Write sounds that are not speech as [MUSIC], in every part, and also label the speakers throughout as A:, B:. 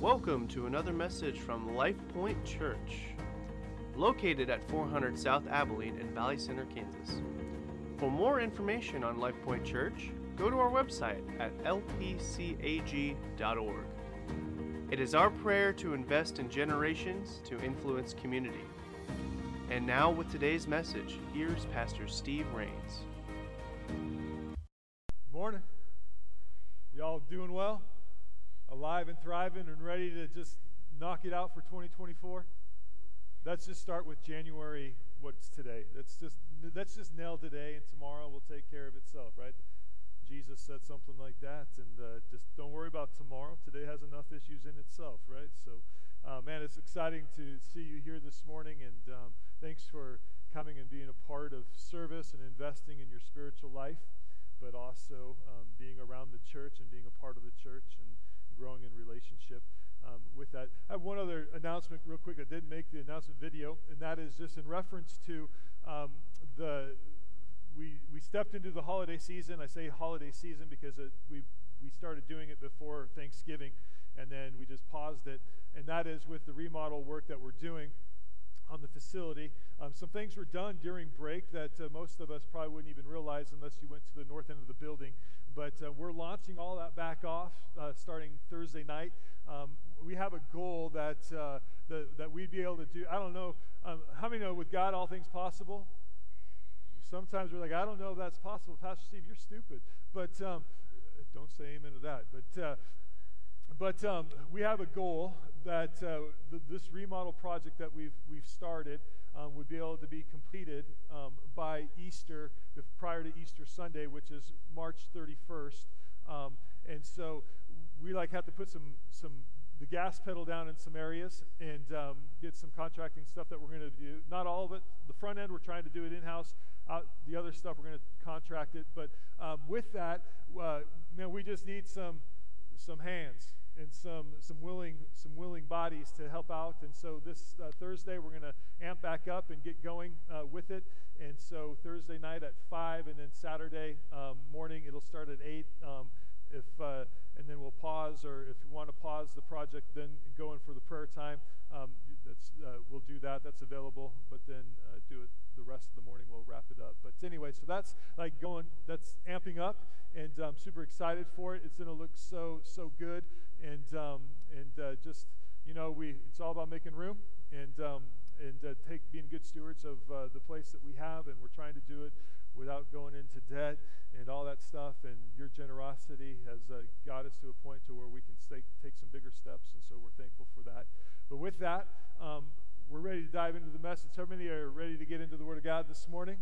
A: Welcome to another message from Life Point Church, located at 400 South Abilene in Valley Center, Kansas. For more information on Life Point Church, go to our website at lpcag.org. It is our prayer to invest in generations to influence community. And now, with today's message, here's Pastor Steve Rains.
B: Alive and thriving and ready to just knock it out for 2024? Let's just start with January, what's today. Let's just let's just nail today and tomorrow will take care of itself, right? Jesus said something like that, and uh, just don't worry about tomorrow. Today has enough issues in itself, right? So, uh, man, it's exciting to see you here this morning, and um, thanks for coming and being a part of service and investing in your spiritual life, but also um, being around the church and being a part of the church and growing in relationship um, with that. I have one other announcement, real quick. I didn't make the announcement video, and that is just in reference to um, the we, we stepped into the holiday season. I say holiday season because it, we, we started doing it before Thanksgiving, and then we just paused it. And that is with the remodel work that we're doing on the facility. Um, some things were done during break that uh, most of us probably wouldn't even realize unless you went to the north end of the building. But uh, we're launching all that back off uh, starting Thursday night. Um, we have a goal that, uh, the, that we'd be able to do. I don't know. Um, how many know with God all things possible? sometimes we're like, I don't know if that's possible. Pastor Steve, you're stupid. But um, don't say amen to that. But, uh, but um, we have a goal that uh, th- this remodel project that we've, we've started um, would be able to be completed um, by Easter, prior to Easter Sunday, which is March 31st. Um, and so we like have to put some, some the gas pedal down in some areas and um, get some contracting stuff that we're going to do. Not all of it. The front end, we're trying to do it in house. The other stuff, we're going to contract it. But um, with that, uh, man, we just need some some hands and some some willing some willing bodies to help out. And so this uh, Thursday, we're going to amp back up and get going uh, with it. And so Thursday night at five, and then Saturday um, morning it'll start at eight. Um, if uh, and then we'll pause, or if you want to pause the project, then go in for the prayer time. Um, that's uh, we'll do that. That's available, but then uh, do it the rest of the morning. We'll wrap it up. But anyway, so that's like going. That's amping up, and I'm super excited for it. It's going to look so so good, and um, and uh, just you know we it's all about making room and um, and uh, take being good stewards of uh, the place that we have, and we're trying to do it without going into debt and all that stuff. And your generosity has uh, got us to a point to where we can stay, take some bigger steps, and so we're thankful for that. But with that, um, we're ready to dive into the message. How many are ready to get into the Word of God this morning?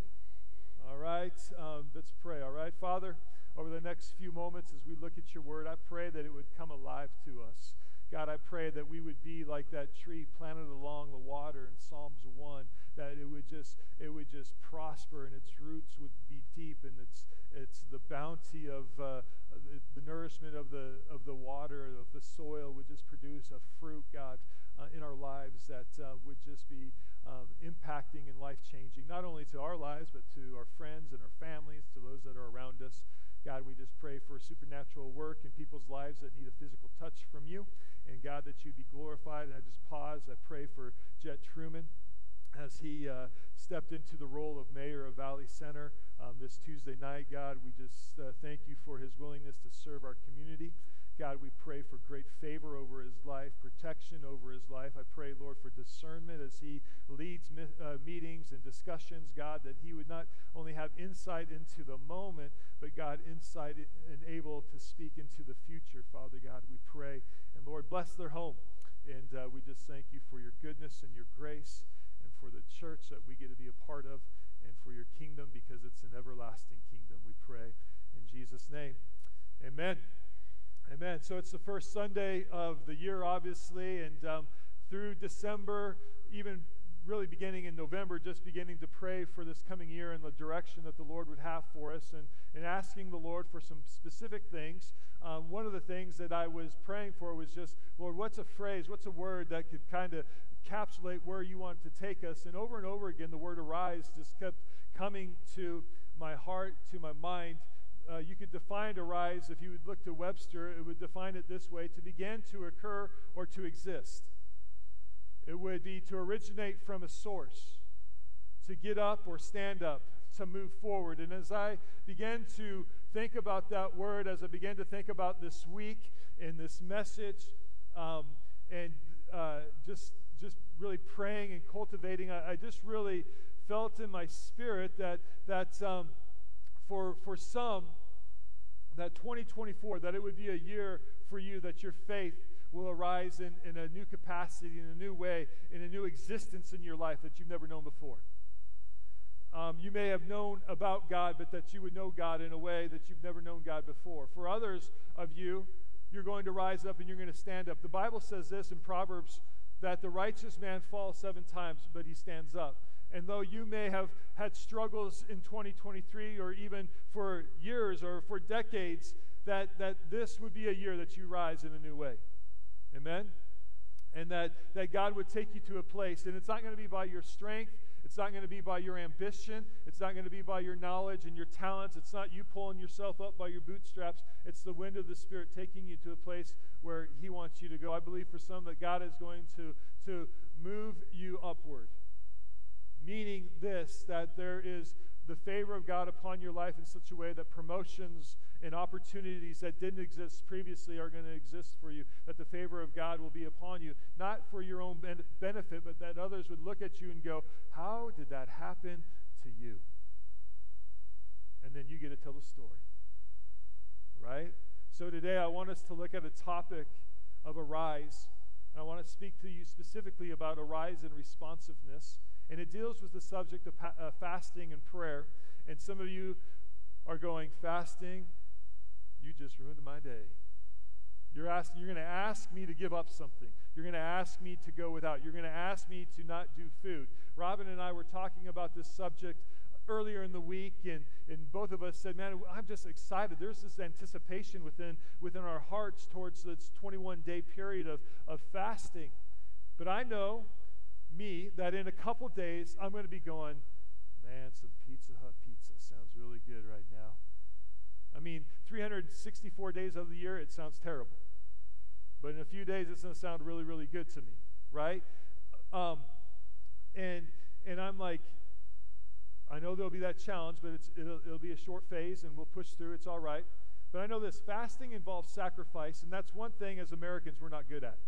B: All right, um, let's pray. All right, Father, over the next few moments as we look at your Word, I pray that it would come alive to us. God, I pray that we would be like that tree planted along the water in Psalms 1, that it would just it would just prosper and its roots would be deep and its it's the bounty of uh, the, the, nourishment of the of the water of the soil would just produce a fruit, God, uh, in our lives that uh, would just be um, impacting and life changing, not only to our lives but to our friends and our families, to those that are around us. God, we just pray for supernatural work in people's lives that need a physical touch from you. And God, that you'd be glorified. And I just pause. I pray for Jet Truman as he uh, stepped into the role of mayor of Valley Center um, this Tuesday night. God, we just uh, thank you for his willingness to serve our community. God, we pray for great favor over his life, protection over his life. I pray, Lord, for discernment as he leads uh, meetings and discussions, God, that he would not only have insight into the moment, but God, insight and able to speak into the future, Father God, we pray. And Lord, bless their home. And uh, we just thank you for your goodness and your grace for the church that we get to be a part of and for your kingdom because it's an everlasting kingdom, we pray. In Jesus' name, amen. Amen. So it's the first Sunday of the year, obviously, and um, through December, even really beginning in November, just beginning to pray for this coming year and the direction that the Lord would have for us and, and asking the Lord for some specific things. Um, one of the things that I was praying for was just, Lord, what's a phrase, what's a word that could kind of encapsulate where you want to take us? And over and over again, the word arise just kept coming to my heart, to my mind uh, you could define arise, if you would look to Webster, it would define it this way to begin to occur or to exist. It would be to originate from a source, to get up or stand up, to move forward. And as I began to think about that word, as I began to think about this week and this message, um, and uh, just just really praying and cultivating, I, I, just really felt in my spirit that that um, for for some that 2024 that it would be a year for you that your faith will arise in, in a new capacity, in a new way, in a new existence in your life that you've never known before. Um, you may have known about God, but that you would know God in a way that you've never known God before. For others of you, you're going to rise up and you're going to stand up. The Bible says this in Proverbs that the righteous man falls seven times, but he stands up. And though you may have had struggles in 2023 or even for years or for decades, that, that this would be a year that you rise in a new way. Amen? And that, that God would take you to a place, and it's not going to be by your strength, it's not going to be by your ambition, it's not going to be by your knowledge and your talents, it's not you pulling yourself up by your bootstraps. It's the wind of the Spirit taking you to a place where He wants you to go. I believe for some that God is going to, to move you upward. Meaning this, that there is the favor of God upon your life in such a way that promotions and opportunities that didn't exist previously are going to exist for you, that the favor of God will be upon you, not for your own ben- benefit, but that others would look at you and go, How did that happen to you? And then you get to tell the story. Right? So today I want us to look at a topic of arise. And I want to speak to you specifically about arise and responsiveness. And it deals with the subject of pa- uh, fasting and prayer. And some of you are going, fasting you just ruined my day. You're, asking, you're going to ask me to give up something. You're going to ask me to go without. You're going to ask me to not do food. Robin and I were talking about this subject earlier in the week, and, and both of us said, Man, I'm just excited. There's this anticipation within, within our hearts towards this 21 day period of, of fasting. But I know, me, that in a couple days, I'm going to be going, Man, some Pizza Hut pizza sounds really good right now. I mean, 364 days of the year, it sounds terrible. But in a few days, it's going to sound really, really good to me, right? Um, and and I'm like, I know there'll be that challenge, but it's, it'll, it'll be a short phase, and we'll push through. It's all right. But I know this fasting involves sacrifice, and that's one thing as Americans we're not good at.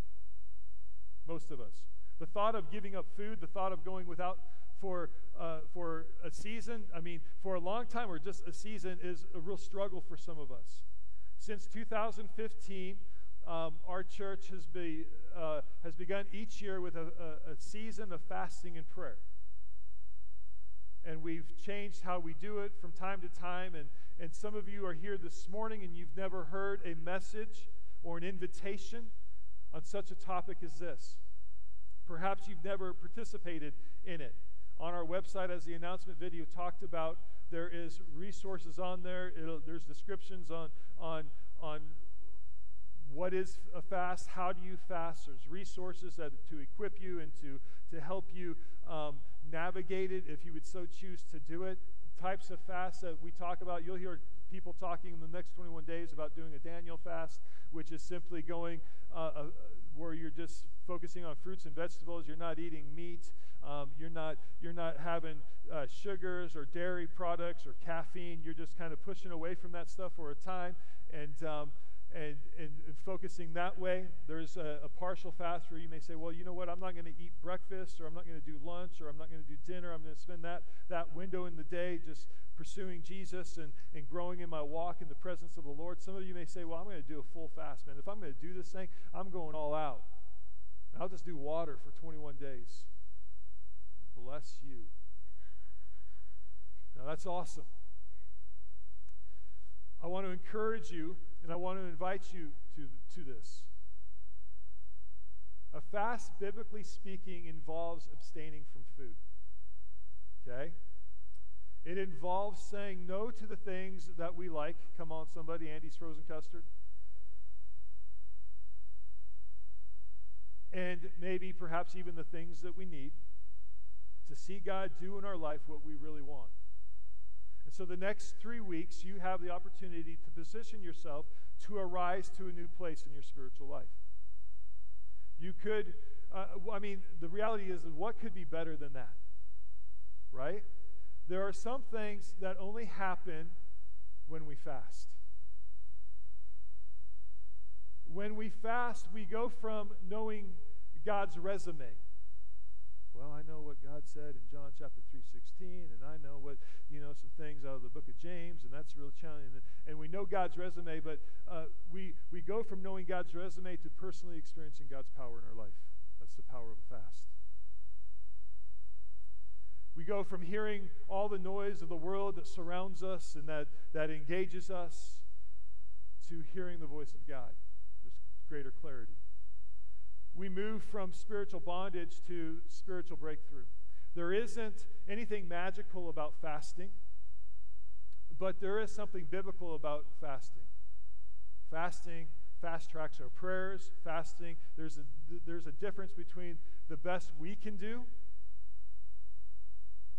B: Most of us. The thought of giving up food, the thought of going without for, uh, for a season, I mean, for a long time or just a season, is a real struggle for some of us. Since 2015, um, our church has, be, uh, has begun each year with a, a, a season of fasting and prayer. And we've changed how we do it from time to time. And, and some of you are here this morning and you've never heard a message or an invitation on such a topic as this. Perhaps you've never participated in it on our website as the announcement video talked about there is resources on there. It'll, there's descriptions on on on what is a fast how do you fast? There's resources that to equip you and to to help you um, navigate it if you would so choose to do it. Types of fasts that we talk about you'll hear people talking in the next 21 days about doing a daniel fast which is simply going uh, uh, where you're just focusing on fruits and vegetables you're not eating meat um, you're not you're not having uh, sugars or dairy products or caffeine. You're just kind of pushing away from that stuff for a time and um, and, and, and, focusing that way. There's a, a, partial fast where you may say, well, you know what? I'm not going to eat breakfast or I'm not going to do lunch or I'm not going to do dinner. I'm going to spend that that window in the day just pursuing Jesus and, and growing in my walk in the presence of the Lord. Some of you may say, well, I'm going to do a full fast, man. If I'm going to do this thing, I'm going all out. And I'll just do water for 21 days bless you. Now, that's awesome. I want to encourage you and I want to invite you to, to this. A fast, biblically speaking, involves abstaining from food. Okay? It involves saying no to the things that we like. Come on, somebody, Andy's frozen custard. And maybe, perhaps, even the things that we need to see God do in our life what we really want. And so the next three weeks, you have the opportunity to position yourself to arise to a new place in your spiritual life. You could, uh, I mean, the reality is, what could be better than that? Right? There are some things that only happen when we fast. When we fast, we go from knowing God's resume. Well, I know what God said in John chapter 3:16, and I know what, you know, some things out of the book of James, and that's really challenging. And, and we know God's resume, but uh, we, we go from knowing God's resume to personally experiencing God's power in our life. That's the power of a fast. We go from hearing all the noise of the world that surrounds us and that, that engages us to hearing the voice of God. There's greater clarity we move from spiritual bondage to spiritual breakthrough. There isn't anything magical about fasting, but there is something biblical about fasting. Fasting fast tracks our prayers, fasting. There's a, there's a difference between the best we can do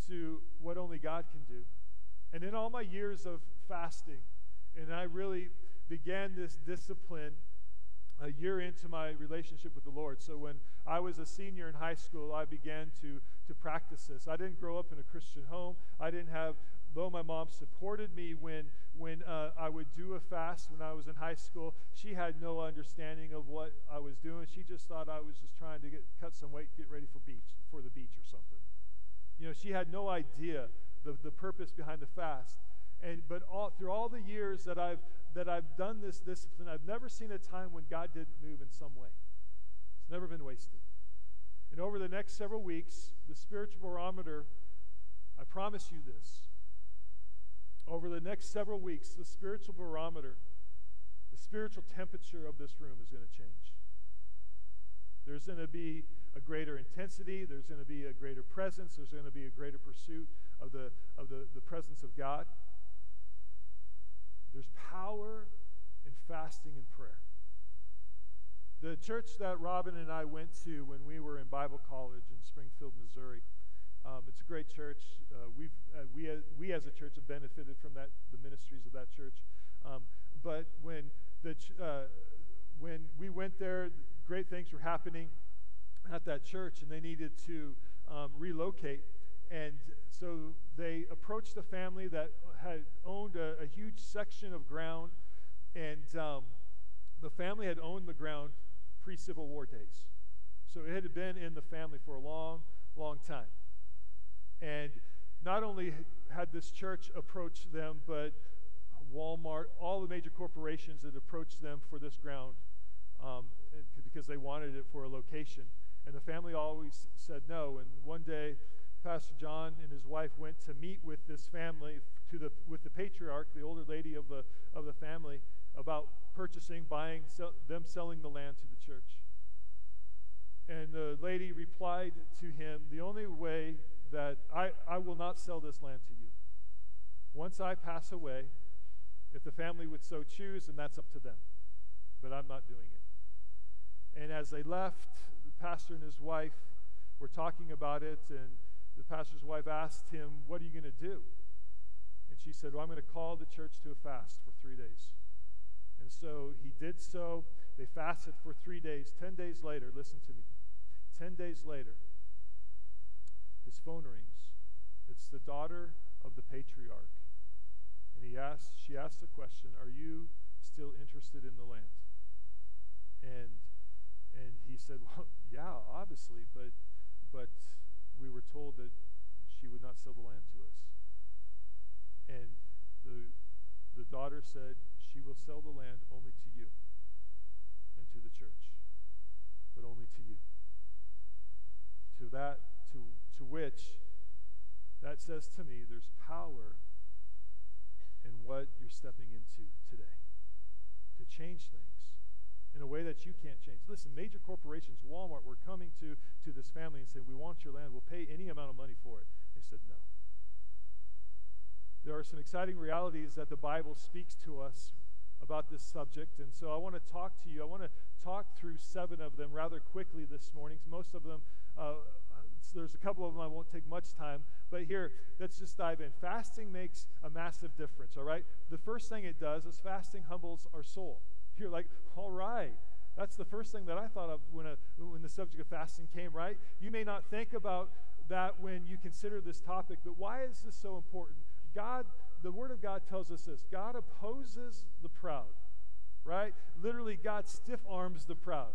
B: to what only God can do. And in all my years of fasting, and I really began this discipline a year into my relationship with the Lord. So when I was a senior in high school, I began to, to practice this. I didn't grow up in a Christian home. I didn't have, though my mom supported me when, when uh, I would do a fast when I was in high school, she had no understanding of what I was doing. She just thought I was just trying to get, cut some weight, get ready for beach, for the beach or something. You know, she had no idea the, the purpose behind the fast. And, but all, through all the years that I've, that I've done this discipline, I've never seen a time when God didn't move in some way. It's never been wasted. And over the next several weeks, the spiritual barometer, I promise you this, over the next several weeks, the spiritual barometer, the spiritual temperature of this room is going to change. There's going to be a greater intensity, there's going to be a greater presence, there's going to be a greater pursuit of the, of the, the presence of God. There's power in fasting and prayer. The church that Robin and I went to when we were in Bible college in Springfield, Missouri, um, it's a great church. Uh, we've, uh, we, uh, we as a church have benefited from that, the ministries of that church. Um, but when, the ch- uh, when we went there, great things were happening at that church, and they needed to um, relocate. And so they approached a family that had owned a, a huge section of ground, and um, the family had owned the ground pre Civil War days. So it had been in the family for a long, long time. And not only had this church approached them, but Walmart, all the major corporations had approached them for this ground um, because they wanted it for a location. And the family always said no. And one day, Pastor John and his wife went to meet with this family, to the, with the patriarch, the older lady of the, of the family, about purchasing, buying, sell, them selling the land to the church. And the lady replied to him, The only way that I, I will not sell this land to you. Once I pass away, if the family would so choose, and that's up to them. But I'm not doing it. And as they left, the pastor and his wife were talking about it, and the pastor's wife asked him, What are you going to do? And she said, Well, I'm going to call the church to a fast for three days. And so he did so. They fasted for three days. Ten days later, listen to me. Ten days later, his phone rings. It's the daughter of the patriarch. And he asks, she asks the question, Are you still interested in the land? And and he said, Well, [LAUGHS] yeah, obviously, but but we were told that she would not sell the land to us. And the, the daughter said, She will sell the land only to you and to the church, but only to you. To that, to, to which, that says to me, there's power in what you're stepping into today to change things in a way that you can't change. Listen, major corporations, Walmart, were coming to, to this family and saying, We want your land. We'll pay any amount of money for it. They said no. There are some exciting realities that the Bible speaks to us about this subject. And so I want to talk to you. I want to talk through seven of them rather quickly this morning. Most of them, uh, there's a couple of them I won't take much time, but here, let's just dive in. Fasting makes a massive difference, all right? The first thing it does is fasting humbles our soul. You're like, all right. That's the first thing that I thought of when, a, when the subject of fasting came, right? You may not think about that when you consider this topic, but why is this so important? God, the Word of God tells us this God opposes the proud, right? Literally, God stiff arms the proud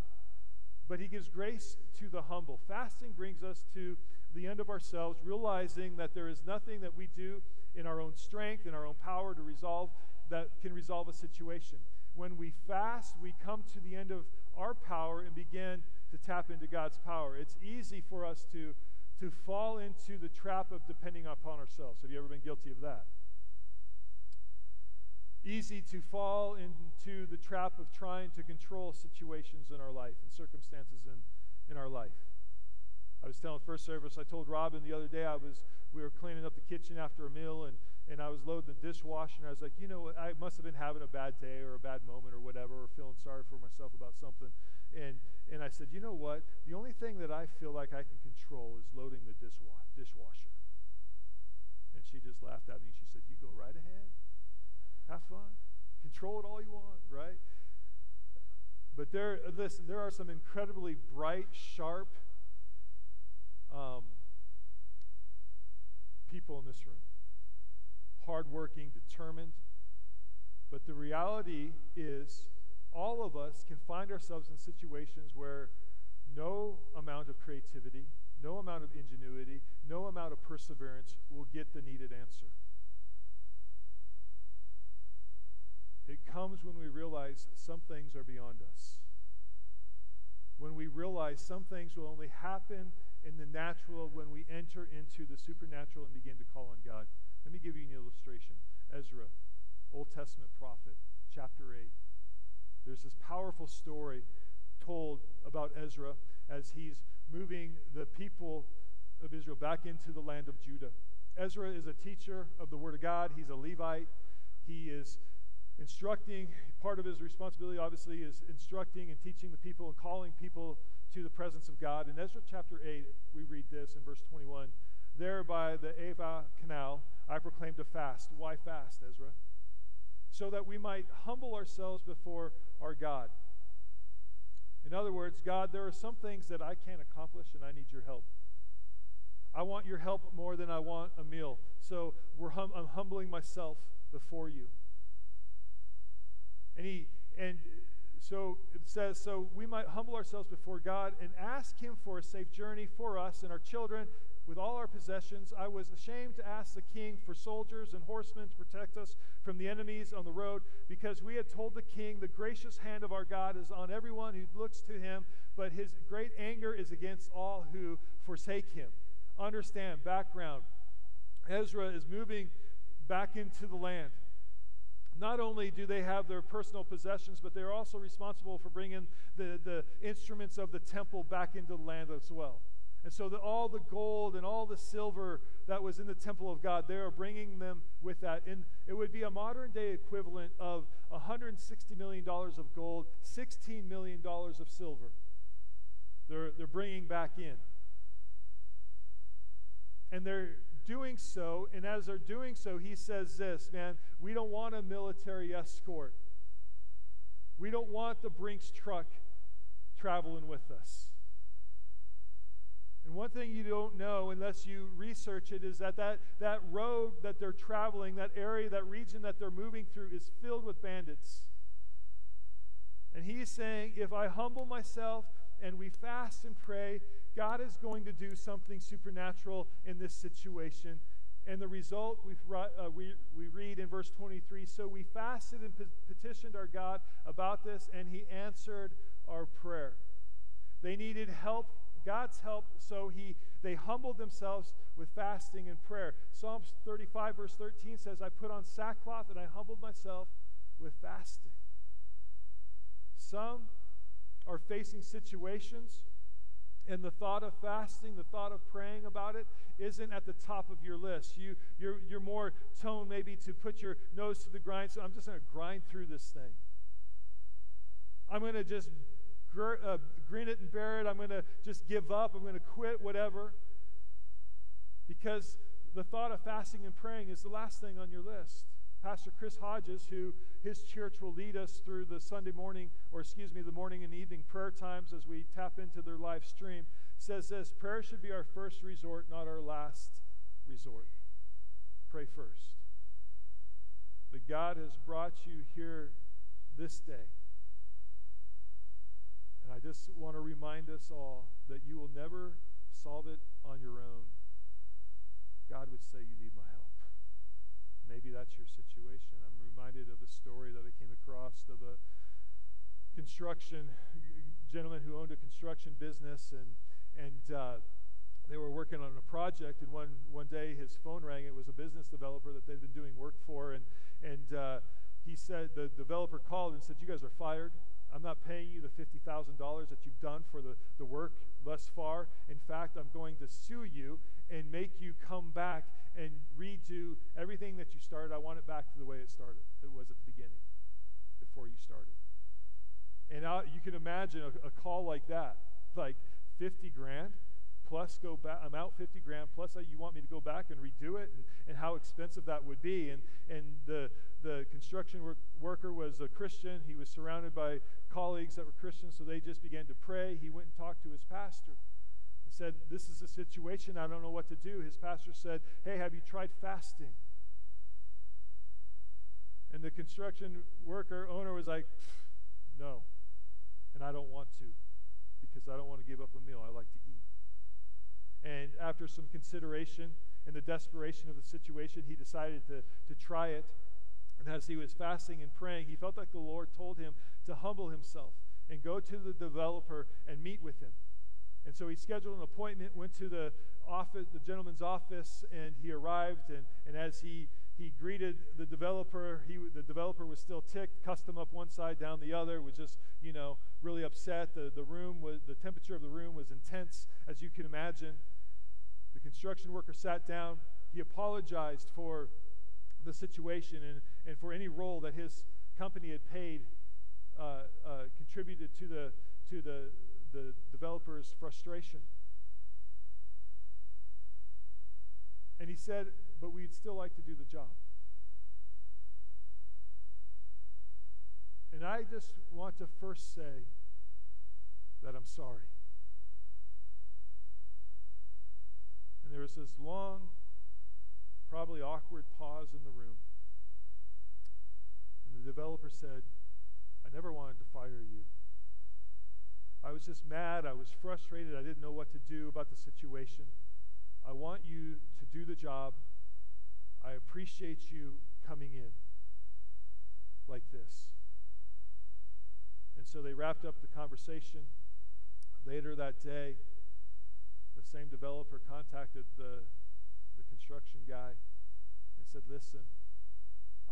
B: but he gives grace to the humble. Fasting brings us to the end of ourselves, realizing that there is nothing that we do in our own strength, in our own power to resolve that can resolve a situation. When we fast, we come to the end of our power and begin to tap into God's power. It's easy for us to, to fall into the trap of depending upon ourselves. Have you ever been guilty of that? easy to fall into the trap of trying to control situations in our life and circumstances in, in our life. I was telling first service, I told Robin the other day I was we were cleaning up the kitchen after a meal and, and I was loading the dishwasher and I was like, you know, I must have been having a bad day or a bad moment or whatever, or feeling sorry for myself about something. And and I said, you know what? The only thing that I feel like I can control is loading the dishwa- dishwasher. And she just laughed at me and she said, You go right ahead. Have fun. Control it all you want, right? But there, listen, there are some incredibly bright, sharp um, people in this room. Hardworking, determined. But the reality is, all of us can find ourselves in situations where no amount of creativity, no amount of ingenuity, no amount of perseverance will get the needed answer. It comes when we realize some things are beyond us. When we realize some things will only happen in the natural when we enter into the supernatural and begin to call on God. Let me give you an illustration. Ezra, Old Testament prophet, chapter 8. There's this powerful story told about Ezra as he's moving the people of Israel back into the land of Judah. Ezra is a teacher of the Word of God, he's a Levite. He is instructing, part of his responsibility, obviously, is instructing and teaching the people and calling people to the presence of God. In Ezra chapter 8, we read this in verse 21 There by the Ahava canal, I proclaimed a fast. Why fast, Ezra? So that we might humble ourselves before our God. In other words, God, there are some things that I can't accomplish and I need your help. I want your help more than I want a meal. So hum- I'm humbling myself before you. And he and so it says, so we might humble ourselves before God and ask him for a safe journey for us and our children with all our possessions. I was ashamed to ask the king for soldiers and horsemen to protect us from the enemies on the road, because we had told the king, The gracious hand of our God is on everyone who looks to him, but his great anger is against all who forsake him. Understand, background Ezra is moving back into the land not only do they have their personal possessions, but they're also responsible for bringing the, the instruments of the temple back into the land as well. And so all the gold and all the silver that was in the temple of God, they are bringing them with that. And it would be a modern day equivalent of $160 million of gold, $16 million of silver. They're, they're bringing back in. And they're doing so, and as they're doing so, he says this man, we don't want a military escort. We don't want the Brinks truck traveling with us. And one thing you don't know unless you research it is that, that that road that they're traveling, that area, that region that they're moving through is filled with bandits. And he's saying, if I humble myself and we fast and pray, God is going to do something supernatural in this situation. And the result we uh, we, we read in verse 23 So we fasted and pe- petitioned our God about this, and he answered our prayer. They needed help, God's help, so he, they humbled themselves with fasting and prayer. Psalms 35, verse 13 says, I put on sackcloth and I humbled myself with fasting. Some are facing situations and the thought of fasting, the thought of praying about it, isn't at the top of your list. You, you're, you're more toned maybe to put your nose to the grind. So I'm just going to grind through this thing. I'm going to just gr- uh, grin it and bear it. I'm going to just give up. I'm going to quit, whatever. Because the thought of fasting and praying is the last thing on your list. Pastor Chris Hodges, who his church will lead us through the Sunday morning, or excuse me, the morning and evening prayer times as we tap into their live stream, says this prayer should be our first resort, not our last resort. Pray first. But God has brought you here this day. And I just want to remind us all that you will never solve it on your own. God would say, You need my help. Maybe that's your situation. I'm reminded of a story that I came across of a construction gentleman who owned a construction business, and and uh, they were working on a project. And one one day his phone rang. It was a business developer that they'd been doing work for, and and uh, he said the developer called and said, "You guys are fired." I'm not paying you the $50,000 that you've done for the, the work thus far. In fact, I'm going to sue you and make you come back and redo everything that you started. I want it back to the way it started. It was at the beginning, before you started. And I, you can imagine a, a call like that, like 50 grand plus go back i'm out 50 grand plus you want me to go back and redo it and, and how expensive that would be. And, and the, the construction work, worker was a christian. He was surrounded by colleagues that were christians so they just began to pray. He went and talked to his pastor and said this is a situation. I don't know what to do. His pastor said hey have you tried fasting? And the construction worker owner was like no. And i don't want to because i don't want to give up a meal. I like to eat and after some consideration and the desperation of the situation, he decided to, to try it. And as he was fasting and praying, he felt like the Lord told him to humble himself and go to the developer and meet with him. And so he scheduled an appointment, went to the office, the gentleman's office, and he arrived. And, and as he, he greeted the developer, he, the developer was still ticked, him up one side, down the other, was just, you know, really upset. The, the room was, the temperature of the room was intense, as you can imagine. Construction worker sat down. He apologized for the situation and, and for any role that his company had paid, uh, uh, contributed to the, to the, the developer's frustration. And he said, But we'd still like to do the job. And I just want to first say that I'm sorry. And there was this long, probably awkward pause in the room. And the developer said, I never wanted to fire you. I was just mad. I was frustrated. I didn't know what to do about the situation. I want you to do the job. I appreciate you coming in like this. And so they wrapped up the conversation. Later that day, the same developer contacted the, the construction guy and said, Listen,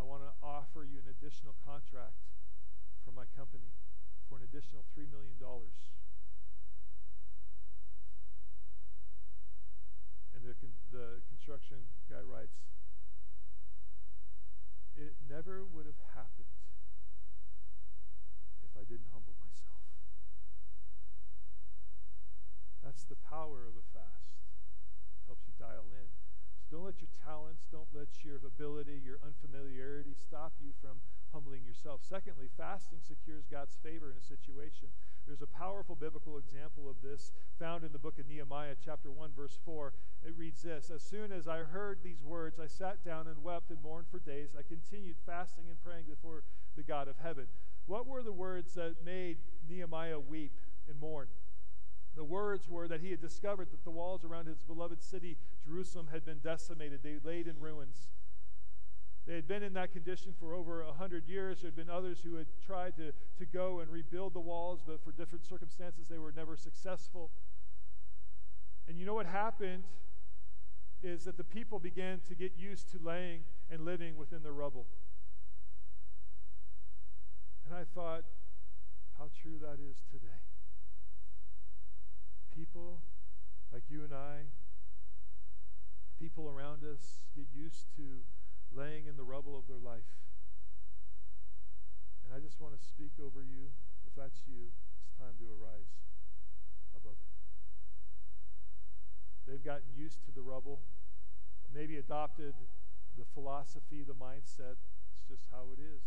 B: I want to offer you an additional contract from my company for an additional $3 million. And the, the construction guy writes, It never would have happened if I didn't humble myself. That's the power of a fast. Helps you dial in. So don't let your talents, don't let your ability, your unfamiliarity stop you from humbling yourself. Secondly, fasting secures God's favor in a situation. There's a powerful biblical example of this found in the book of Nehemiah, chapter 1, verse 4. It reads this As soon as I heard these words, I sat down and wept and mourned for days. I continued fasting and praying before the God of heaven. What were the words that made Nehemiah weep and mourn? The words were that he had discovered that the walls around his beloved city, Jerusalem, had been decimated. They laid in ruins. They had been in that condition for over a hundred years. There had been others who had tried to, to go and rebuild the walls, but for different circumstances, they were never successful. And you know what happened is that the people began to get used to laying and living within the rubble. And I thought, how true that is today people like you and I, people around us, get used to laying in the rubble of their life. And I just want to speak over you. If that's you, it's time to arise above it. They've gotten used to the rubble. maybe adopted the philosophy, the mindset. It's just how it is.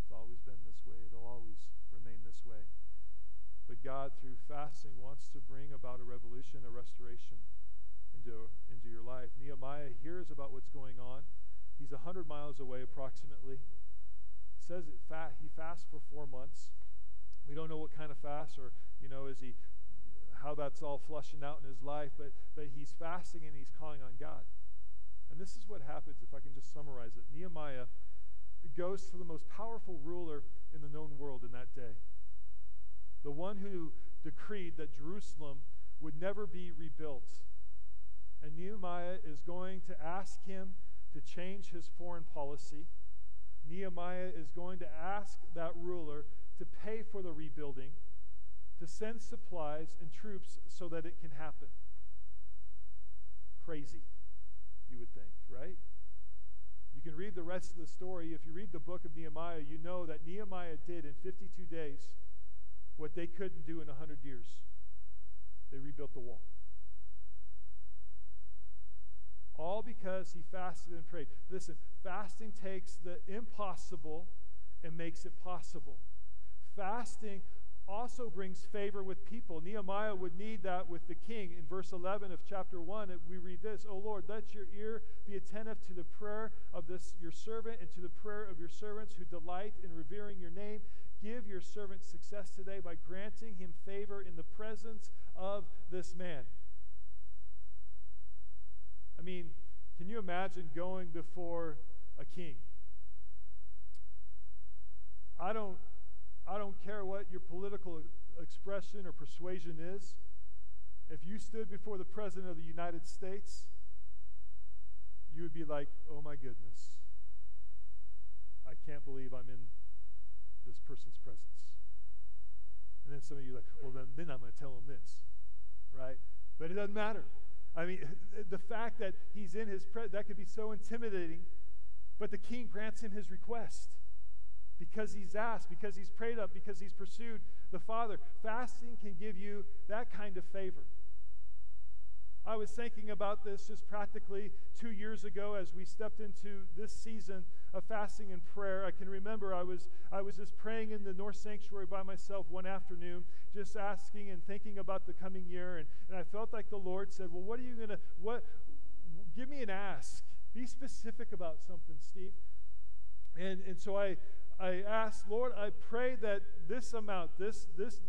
B: It's always been this way, it'll always remain this way. But God, through fasting, wants to bring about a revolution, a restoration into, into your life. Nehemiah hears about what's going on. He's 100 miles away approximately. It says it fa- he fasts for four months. We don't know what kind of fast or, you know, is he, how that's all flushing out in his life, but, but he's fasting and he's calling on God. And this is what happens, if I can just summarize it. Nehemiah goes to the most powerful ruler in the known world in that day. The one who decreed that Jerusalem would never be rebuilt and Nehemiah is going to ask him to change his foreign policy. Nehemiah is going to ask that ruler to pay for the rebuilding, to send supplies and troops so that it can happen. Crazy, you would think, right? You can read the rest of the story. If you read the book of Nehemiah, you know that Nehemiah did in 52 days what they couldn't do in 100 years. They rebuilt the wall. All because he fasted and prayed. Listen, fasting takes the impossible and makes it possible. Fasting also brings favor with people. Nehemiah would need that with the king. In verse 11 of chapter 1, we read this O Lord, let your ear be attentive to the prayer of this your servant and to the prayer of your servants who delight in revering your name. Give your servant success today by granting him favor in the presence of this man. I mean, can you imagine going before a king? I don't, I don't care what your political expression or persuasion is. If you stood before the President of the United States, you would be like, oh my goodness, I can't believe I'm in this person's presence. And then some of you like, well, then, then I'm going to tell him this, right? But it doesn't matter. I mean, [LAUGHS] the fact that he's in his presence, that could be so intimidating, but the king grants him his request because he's asked, because he's prayed up, because he's pursued the Father. Fasting can give you that kind of favor. I was thinking about this just practically two years ago as we stepped into this season of fasting and prayer. I can remember I was, I was just praying in the North Sanctuary by myself one afternoon, just asking and thinking about the coming year. And, and I felt like the Lord said, Well, what are you going to, what, give me an ask. Be specific about something, Steve. And, and so I, I asked, Lord, I pray that this amount, this, this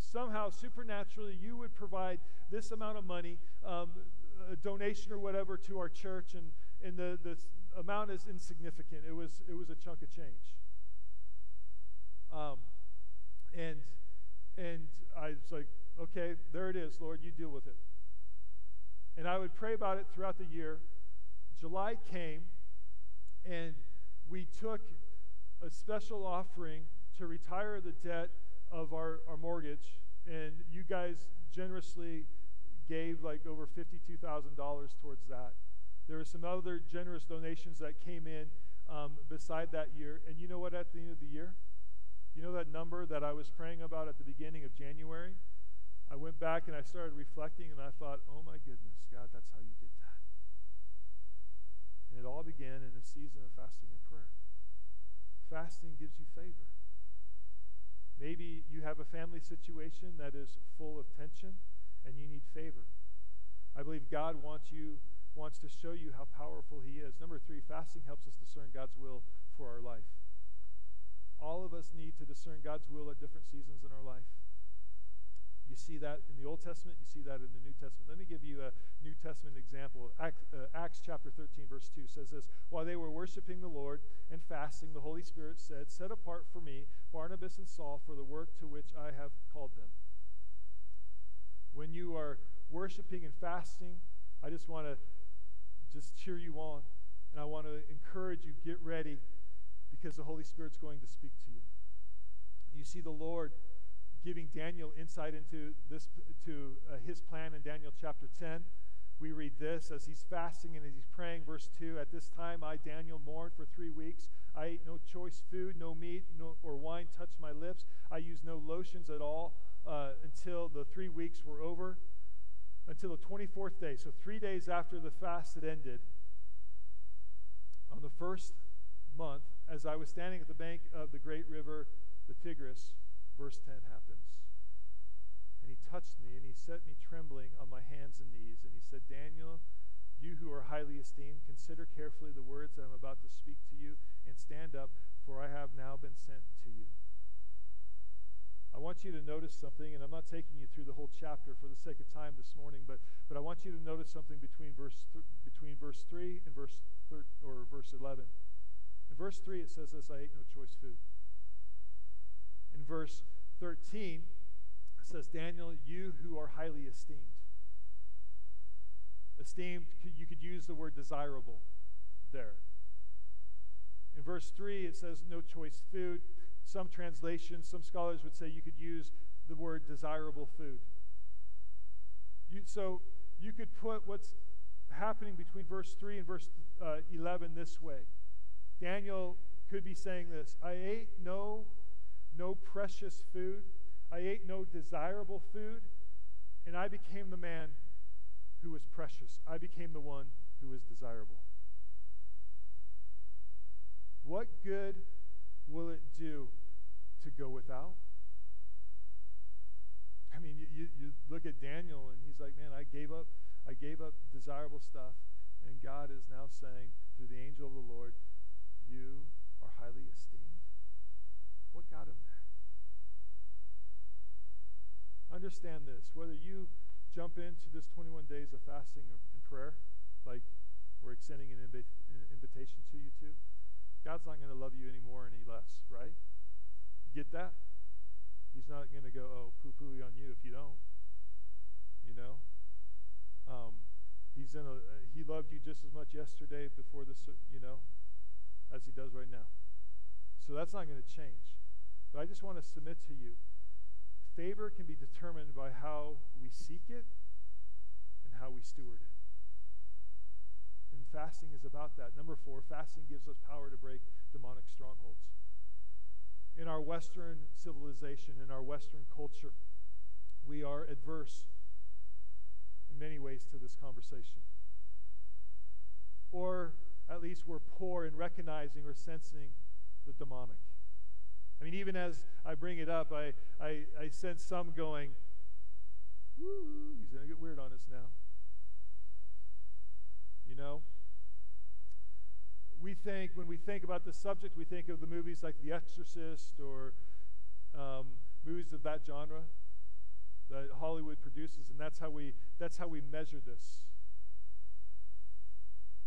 B: somehow supernaturally you would provide this amount of money, um, a donation or whatever to our church, and, and the, the amount is insignificant. It was, it was a chunk of change. Um, and, and I was like, okay, there it is, Lord, you deal with it. And I would pray about it throughout the year. July came, and we took a special offering to retire the debt of our, our mortgage, and you guys generously gave like over $52,000 towards that. There were some other generous donations that came in um, beside that year. And you know what, at the end of the year? You know that number that I was praying about at the beginning of January? I went back and I started reflecting and I thought, oh my goodness, God, that's how you did that. And it all began in a season of fasting and prayer. Fasting gives you favor. Maybe you have a family situation that is full of tension and you need favor. I believe God wants you wants to show you how powerful he is. Number 3, fasting helps us discern God's will for our life. All of us need to discern God's will at different seasons in our life. You see that in the Old Testament, you see that in the New Testament. Let me give you a New Testament example. Acts, uh, Acts chapter 13, verse 2 says this While they were worshiping the Lord and fasting, the Holy Spirit said, Set apart for me Barnabas and Saul for the work to which I have called them. When you are worshiping and fasting, I just want to just cheer you on. And I want to encourage you, get ready because the Holy Spirit's going to speak to you. You see the Lord giving Daniel insight into this to uh, his plan in Daniel chapter 10. We read this as he's fasting and as he's praying, verse 2 At this time, I, Daniel, mourned for three weeks. I ate no choice food, no meat no, or wine touched my lips. I used no lotions at all uh, until the three weeks were over. until the 24th day. So, three days after the fast had ended, on the first month, as I was standing at the bank of the great river, the Tigris, verse 10 happens. And he touched me and he set me trembling on my hands and knees. And he said, Daniel, you who are highly esteemed, consider carefully the words that I'm about to speak to you and stand up, for I have now been sent to you. I want you to notice something, and I'm not taking you through the whole chapter for the sake of time this morning, but, but I want you to notice something between verse, th- between verse 3 and verse, thir- or verse 11. In verse 3, it says this I ate no choice food. Verse 13, it says, Daniel, you who are highly esteemed. Esteemed, you could use the word desirable there. In verse 3, it says, no choice food. Some translations, some scholars would say you could use the word desirable food. You, so you could put what's happening between verse 3 and verse uh, 11 this way Daniel could be saying this I ate no, no precious food, I ate no desirable food, and I became the man who was precious. I became the one who was desirable. What good will it do to go without? I mean, you, you, look at Daniel and he's like, man, I gave up, I gave up desirable stuff, and God is now saying through the angel of the Lord, you are highly esteemed. What got him there? Understand this, whether you jump into this 21 days of fasting and prayer, like we're extending an inv- invitation to you to, God's not going to love you any more, any less, right? You get that? He's not going to go, oh, poo poo on you if you don't. You know? Um, he's in a, uh, he loved you just as much yesterday before this, you know, as he does right now. So that's not going to change. But I just want to submit to you favor can be determined by how we seek it and how we steward it. And fasting is about that. Number four, fasting gives us power to break demonic strongholds. In our Western civilization, in our Western culture, we are adverse in many ways to this conversation. Or at least we're poor in recognizing or sensing the demonic. I mean, even as I bring it up, I, I, I sense some going, Woo, he's going to get weird on us now. You know? We think, when we think about the subject, we think of the movies like The Exorcist or um, movies of that genre that Hollywood produces, and that's how we, that's how we measure this.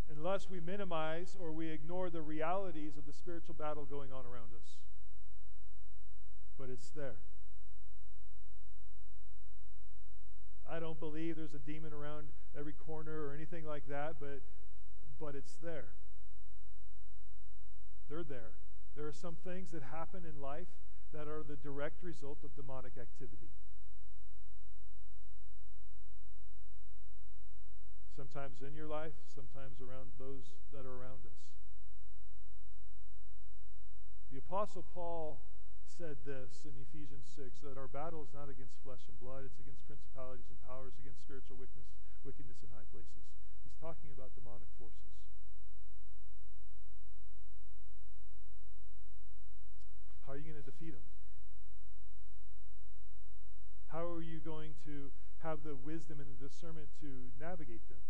B: Unless we minimize or we ignore the realities of the spiritual battle going on around us. But it's there. I don't believe there's a demon around every corner or anything like that, but, but it's there. They're there. There are some things that happen in life that are the direct result of demonic activity. Sometimes in your life, sometimes around those that are around us. The Apostle Paul said this in Ephesians 6 that our battle is not against flesh and blood, it's against principalities and powers, against spiritual wickedness, wickedness in high places. He's talking about demonic forces. How are you going to defeat them? How are you going to have the wisdom and the discernment to navigate them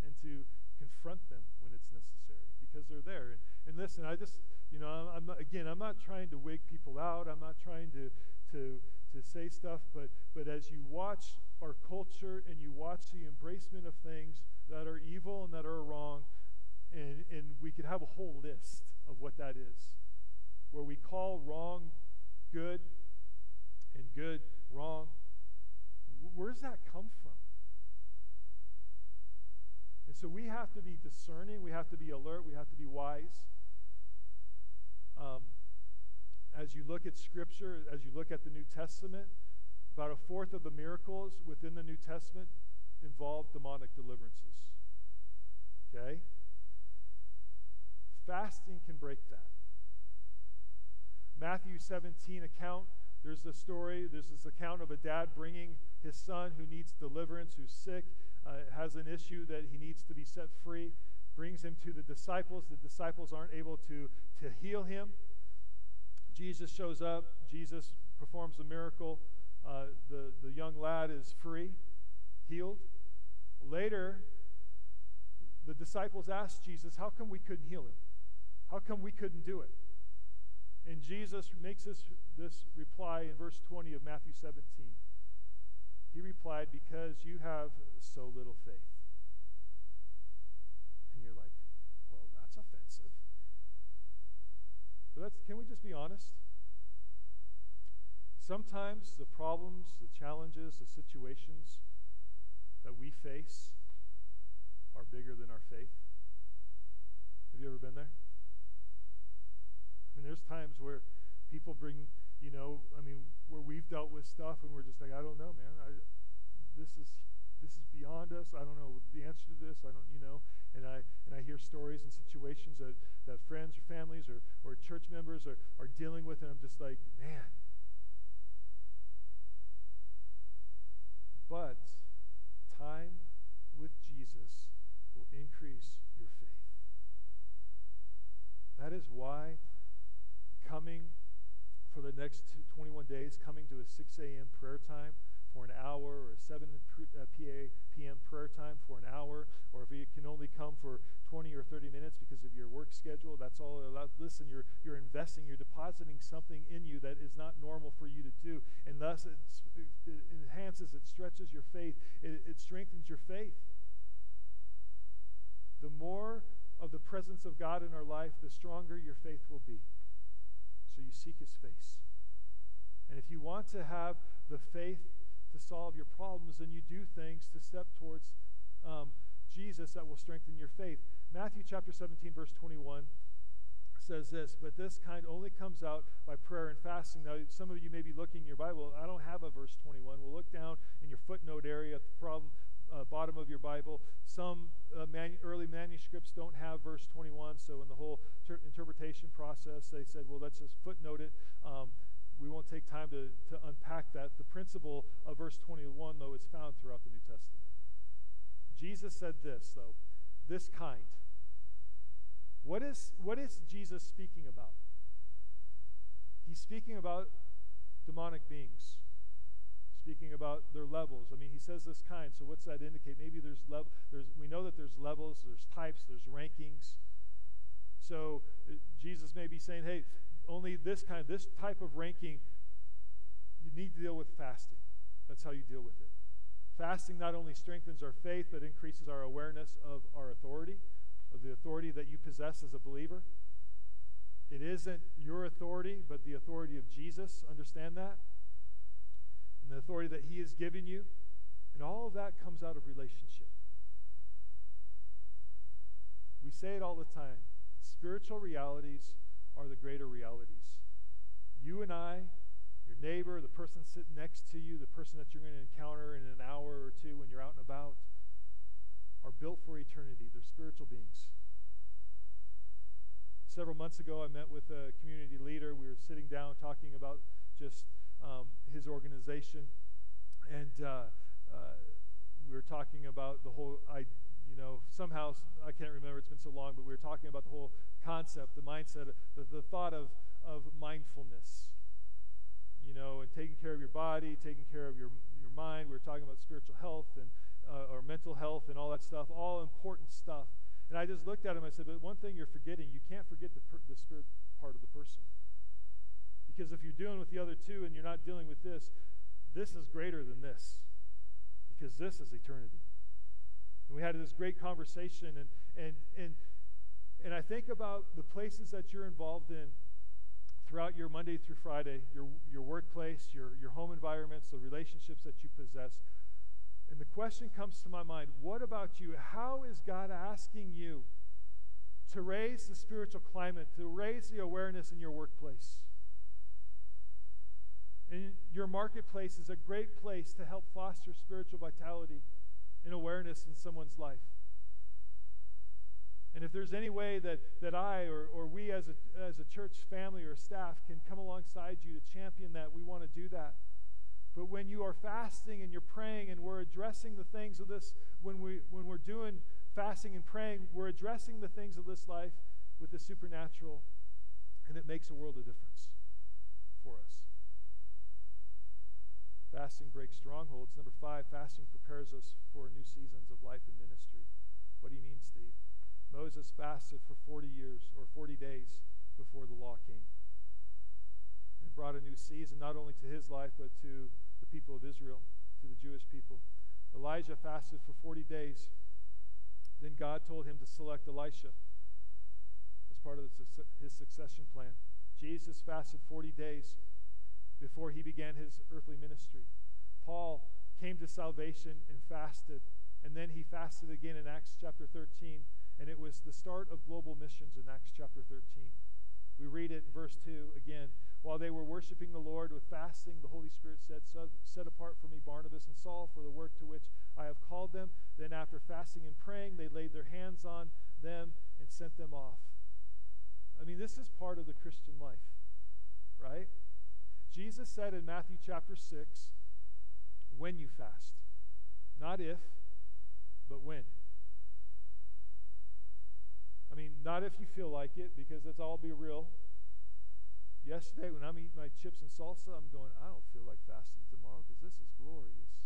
B: and to confront them when it's necessary? Because they're there. And, and listen, I just you know, I'm not, again, I'm not trying to wig people out. I'm not trying to, to, to say stuff, but, but as you watch our culture and you watch the embracement of things that are evil and that are wrong, and, and we could have a whole list of what that is, where we call wrong good and good wrong. Where does that come from? And so we have to be discerning, we have to be alert, we have to be wise. Um, as you look at Scripture, as you look at the New Testament, about a fourth of the miracles within the New Testament involve demonic deliverances. Okay? Fasting can break that. Matthew 17 account there's a story, there's this account of a dad bringing his son who needs deliverance, who's sick, uh, has an issue that he needs to be set free, brings him to the disciples. The disciples aren't able to, to heal him. Jesus shows up, Jesus performs a miracle. Uh, the, the young lad is free, healed. Later, the disciples asked Jesus, How come we couldn't heal him? How come we couldn't do it? And Jesus makes this, this reply in verse 20 of Matthew 17. He replied, Because you have so little faith. And you're like, Well, that's offensive. But that's, can we just be honest? Sometimes the problems, the challenges, the situations that we face are bigger than our faith. Have you ever been there? I mean, there's times where people bring, you know, I mean, where we've dealt with stuff and we're just like, I don't know, man. I, this is this is beyond us. I don't know the answer to this. I don't, you know. And I and I hear stories and situations that, that friends or families or, or church members are, are dealing with, and I'm just like, man. But time with Jesus will increase your faith. That is why coming for the next 21 days, coming to a 6 a.m. prayer time for an hour or a 7 p.m. prayer time for an hour, or if you can only come for 20 or 30 minutes because of your work schedule, that's all allowed. Listen, you're, you're investing, you're depositing something in you that is not normal for you to do, and thus it, it enhances, it stretches your faith, it, it strengthens your faith. The more of the presence of God in our life, the stronger your faith will be. So you seek his face. And if you want to have the faith to solve your problems, then you do things to step towards um, Jesus that will strengthen your faith. Matthew chapter 17, verse 21 says this, but this kind only comes out by prayer and fasting. Now, some of you may be looking in your Bible. I don't have a verse 21. We'll look down in your footnote area at the problem, uh, bottom of your Bible. Some uh, manu- early manuscripts don't have verse 21, so in the whole ter- interpretation process, they said, well, let's just footnote it. Um, we won't take time to, to unpack that. The principle of verse 21, though, is found throughout the New Testament. Jesus said this, though, this kind. What is, what is Jesus speaking about? He's speaking about demonic beings, speaking about their levels. I mean, he says this kind, so what's that indicate? Maybe there's level. There's we know that there's levels, there's types, there's rankings. So uh, Jesus may be saying, hey, only this kind, this type of ranking, you need to deal with fasting. That's how you deal with it. Fasting not only strengthens our faith, but increases our awareness of our authority, of the authority that you possess as a believer. It isn't your authority, but the authority of Jesus. Understand that? And the authority that He has given you. And all of that comes out of relationship. We say it all the time spiritual realities are the greater realities. You and I, your neighbor, the person sitting next to you, the person that you're going to encounter in an hour or two when you're out and about, are built for eternity. They're spiritual beings. Several months ago, I met with a community leader. We were sitting down talking about just um, his organization, and uh, uh, we were talking about the whole I, you know, somehow, I can't remember, it's been so long, but we were talking about the whole concept, the mindset, the, the thought of, of mindfulness, you know, and taking care of your body, taking care of your, your mind. We were talking about spiritual health and, uh, or mental health and all that stuff, all important stuff. And I just looked at him, I said, but one thing you're forgetting, you can't forget the, per, the spirit part of the person. Because if you're dealing with the other two and you're not dealing with this, this is greater than this. Because this is eternity. And we had this great conversation, and, and, and, and I think about the places that you're involved in throughout your Monday through Friday, your, your workplace, your, your home environments, the relationships that you possess. And the question comes to my mind what about you? How is God asking you to raise the spiritual climate, to raise the awareness in your workplace? And your marketplace is a great place to help foster spiritual vitality and awareness in someone's life. And if there's any way that, that I or, or we as a, as a church family or staff can come alongside you to champion that, we want to do that. But when you are fasting and you're praying and we're addressing the things of this, when, we, when we're doing fasting and praying, we're addressing the things of this life with the supernatural, and it makes a world of difference for us. Fasting breaks strongholds. Number five, fasting prepares us for new seasons of life and ministry. What do you mean, Steve? Moses fasted for 40 years or 40 days before the law came. And it brought a new season not only to his life, but to the people of Israel, to the Jewish people. Elijah fasted for 40 days. Then God told him to select Elisha as part of his succession plan. Jesus fasted 40 days before he began his earthly ministry. Paul came to salvation and fasted, and then he fasted again in Acts chapter 13, and it was the start of global missions in Acts chapter 13. We read it in verse 2 again. While they were worshiping the Lord with fasting, the Holy Spirit said, Set apart for me Barnabas and Saul for the work to which I have called them. Then, after fasting and praying, they laid their hands on them and sent them off. I mean, this is part of the Christian life, right? Jesus said in Matthew chapter 6, when you fast. Not if, but when. I mean, not if you feel like it, because let's all be real. Yesterday, when I'm eating my chips and salsa, I'm going, I don't feel like fasting tomorrow because this is glorious.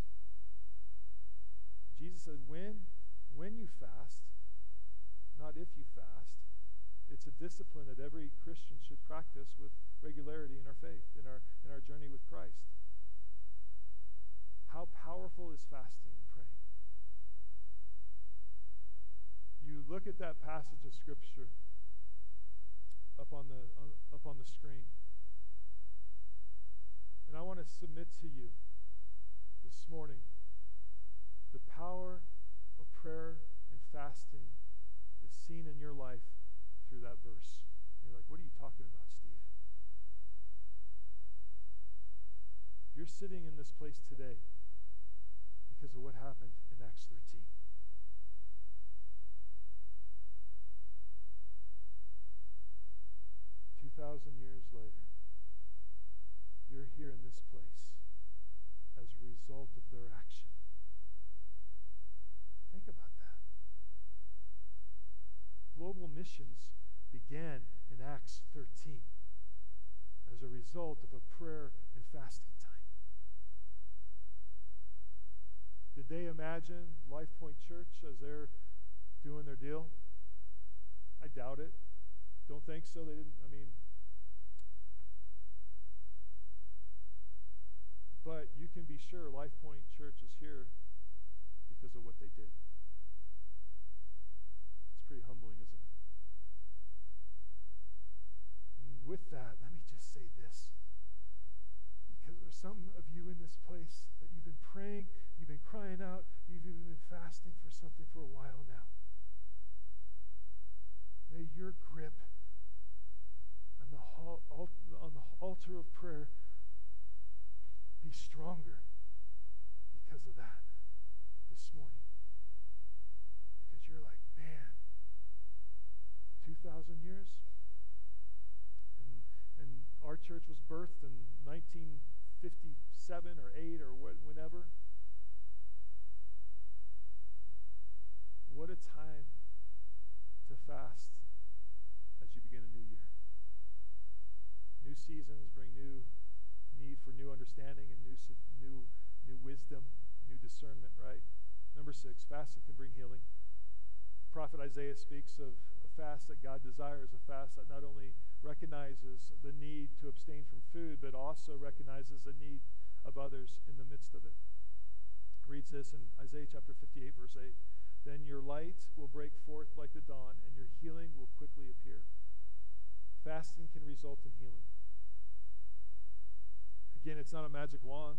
B: Jesus said, when, when you fast, not if you fast. It's a discipline that every Christian should practice with regularity in our faith, in our, in our journey with Christ. How powerful is fasting and praying? You look at that passage of Scripture up on the, up on the screen. And I want to submit to you this morning the power of prayer and fasting is seen in your life through that verse. You're like, what are you talking about, Steve? You're sitting in this place today because of what happened in Acts 13. Two thousand years later, you're here in this place as a result of their action. Think about that. Global missions began in Acts 13 as a result of a prayer and fasting time. Did they imagine Life Point Church as they're doing their deal? I doubt it. Don't think so. They didn't, I mean, but you can be sure Life Point Church is here because of what they did. That's pretty humbling, isn't it? With that, let me just say this. Because there's some of you in this place that you've been praying, you've been crying out, you've even been fasting for something for a while now. May your grip on the, on the altar of prayer be stronger because of that this morning. Because you're like, man, 2,000 years? Our church was birthed in 1957 or 8 or what, whenever. What a time to fast as you begin a new year. New seasons bring new need for new understanding and new, new, new wisdom, new discernment, right? Number six, fasting can bring healing. The prophet Isaiah speaks of fast that God desires, a fast that not only recognizes the need to abstain from food, but also recognizes the need of others in the midst of it. Reads this in Isaiah chapter 58, verse 8. Then your light will break forth like the dawn, and your healing will quickly appear. Fasting can result in healing. Again, it's not a magic wand,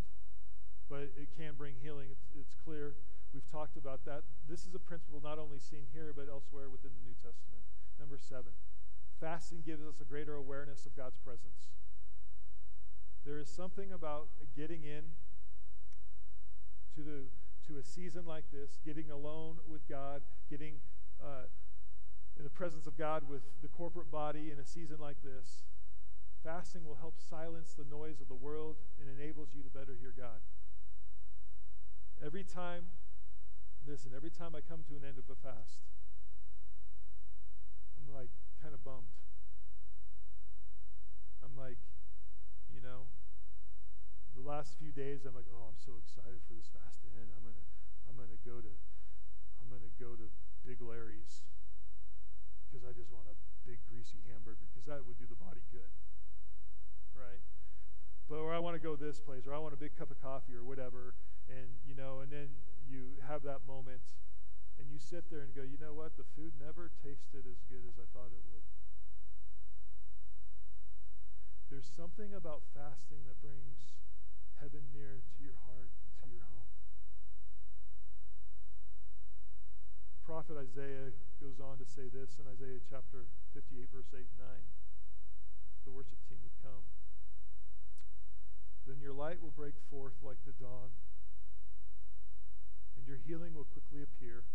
B: but it can bring healing. It's, it's clear. We've talked about that. This is a principle not only seen here, but elsewhere within the New Testament. Number seven, Fasting gives us a greater awareness of God's presence. There is something about getting in to the to a season like this, getting alone with God, getting uh, in the presence of God with the corporate body in a season like this, fasting will help silence the noise of the world and enables you to better hear God. Every time, listen, every time I come to an end of a fast, I'm like kind of bummed. I'm like, you know, the last few days I'm like, oh, I'm so excited for this fast to end. I'm gonna I'm gonna go to I'm gonna go to Big Larry's because I just want a big greasy hamburger because that would do the body good. Right? But or I want to go this place or I want a big cup of coffee or whatever and you know and then you have that moment and you sit there and go, you know what? The food never tasted as good as I thought it would. There's something about fasting that brings heaven near to your heart and to your home. The prophet Isaiah goes on to say this in Isaiah chapter 58, verse 8 and 9. If the worship team would come. Then your light will break forth like the dawn, and your healing will quickly appear.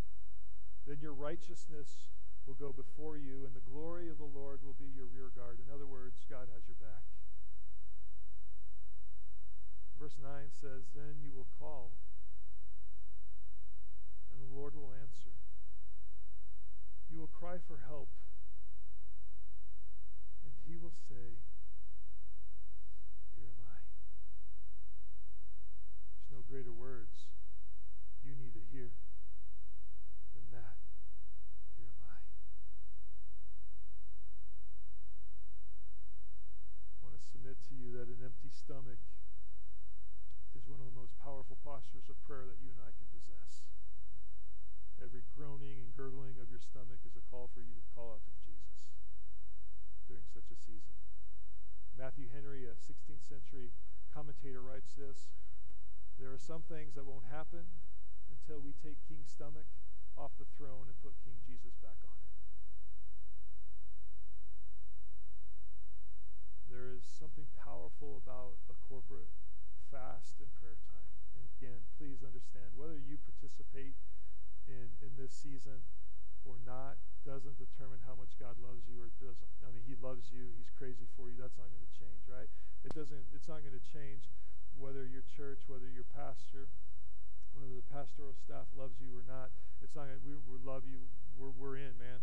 B: Then your righteousness will go before you, and the glory of the Lord will be your rear guard. In other words, God has your back. Verse 9 says, Then you will call, and the Lord will answer. You will cry for help, and he will say, Here am I. There's no greater words you need to hear than that. Here am I. I want to submit to you that an empty stomach is one of the most powerful postures of prayer that you and I can possess. Every groaning and gurgling of your stomach is a call for you to call out to Jesus during such a season. Matthew Henry, a 16th century commentator, writes this There are some things that won't happen until we take King's stomach off the throne and put King Jesus back on it. There is something powerful about a corporate fast and prayer time. And again, please understand whether you participate in, in this season or not doesn't determine how much God loves you or doesn't. I mean, He loves you. He's crazy for you. That's not going to change, right? It doesn't. It's not going to change whether your church, whether your pastor, whether the pastoral staff loves you or not. It's not. We, we love you. We're we're in, man.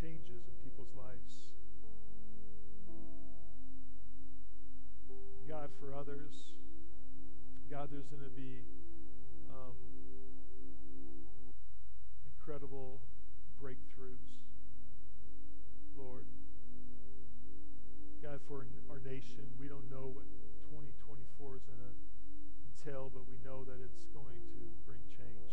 B: Changes in people's lives. God, for others, God, there's going to be um, incredible breakthroughs, Lord. God, for our nation, we don't know what 2024 is going to entail, but we know that it's going to bring change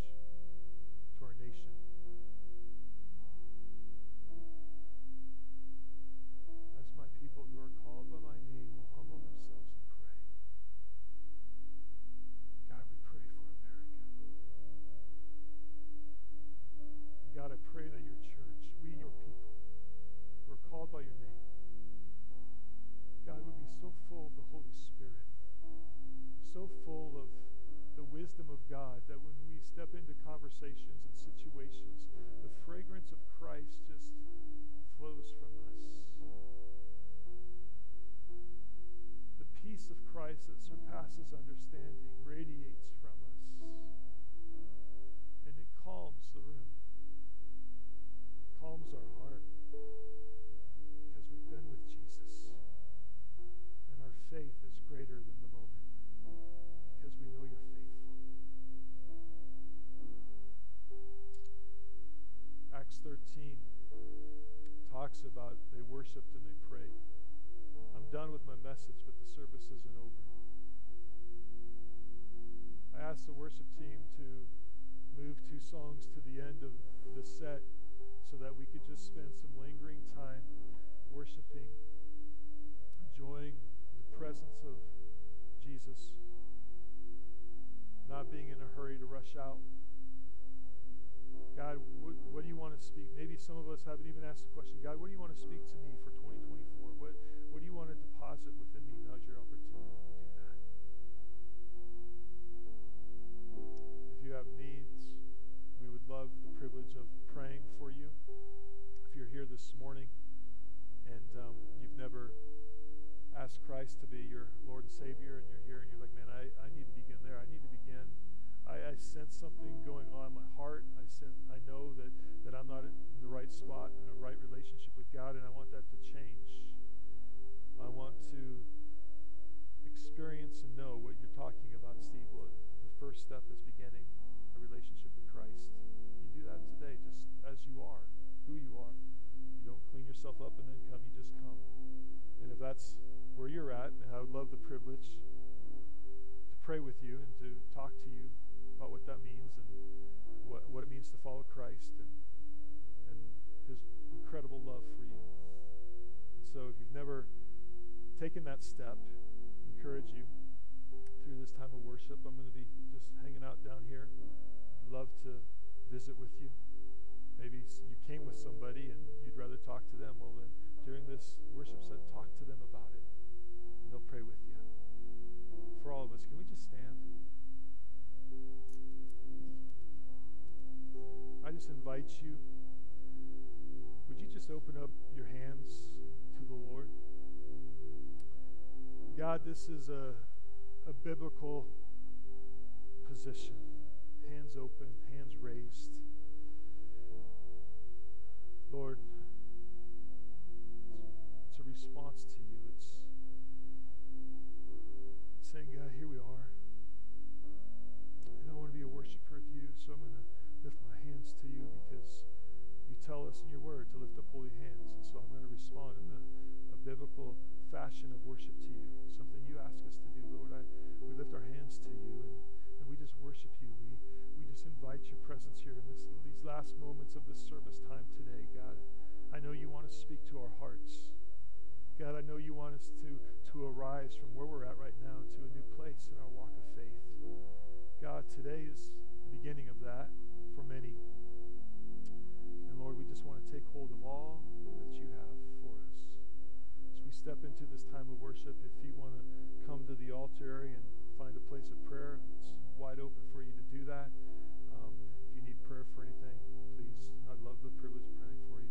B: by your name. God, would be so full of the Holy Spirit, so full of the wisdom of God that when we step into conversations and situations, the fragrance of Christ just flows from us. The peace of Christ that surpasses understanding radiates from us and it calms the room, calms our hearts. Faith is greater than the moment because we know you're faithful. Acts 13 talks about they worshiped and they prayed. I'm done with my message, but the service isn't over. I asked the worship team to move two songs to the end of the set so that we could just spend some lingering time worshiping, enjoying presence of Jesus, not being in a hurry to rush out. God, what, what, do you want to speak? Maybe some of us haven't even asked the question God, what do you want to speak to me for 2024? What, what do you want to deposit within me? Now's your opportunity to do that. If you have needs, we would love the privilege of praying for you. If you're here this morning and um, you've never asked Christ to be your Lord and Savior, and you're here and you're like, man, I, I need to begin there. I need to begin. I, I sense something going on in my heart. I sense, I know that, that I'm not in the right spot, in the right relationship with God, and I want that to change. I want to experience and know what you're talking about, Steve. Well, the first step is beginning a relationship with Christ. You do that today, just as you are, who you are. You don't clean yourself up and then come, you just come. And if that's where you're at, and I would love the privilege to pray with you and to talk to you about what that means and what, what it means to follow Christ and, and his incredible love for you. And so if you've never taken that step, I encourage you through this time of worship. I'm going to be just hanging out down here. Love to visit with you. Maybe you came with somebody and you'd rather talk to them. Well, then during this worship set, talk to them about it, they'll pray with you. For all of us, can we just stand? I just invite you. Would you just open up your hands to the Lord? God, this is a, a biblical position. Hands open, hands raised. Lord, it's a response to you. Tell us in your word to lift up holy hands. And so I'm going to respond in a, a biblical fashion of worship to you, something you ask us to do. Lord, I, we lift our hands to you and, and we just worship you. We, we just invite your presence here in this, these last moments of this service time today, God. I know you want to speak to our hearts. God, I know you want us to, to arise from where we're at right now to a new place in our walk of faith. God, today is the beginning of that for many. Lord, we just want to take hold of all that you have for us. As we step into this time of worship, if you want to come to the altar and find a place of prayer, it's wide open for you to do that. Um, if you need prayer for anything, please, I'd love the privilege of praying for you.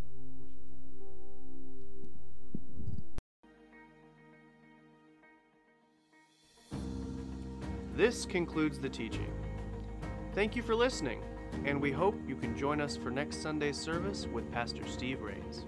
A: This concludes the teaching. Thank you for listening, and we hope you can join us for next Sunday's service with Pastor Steve Rains.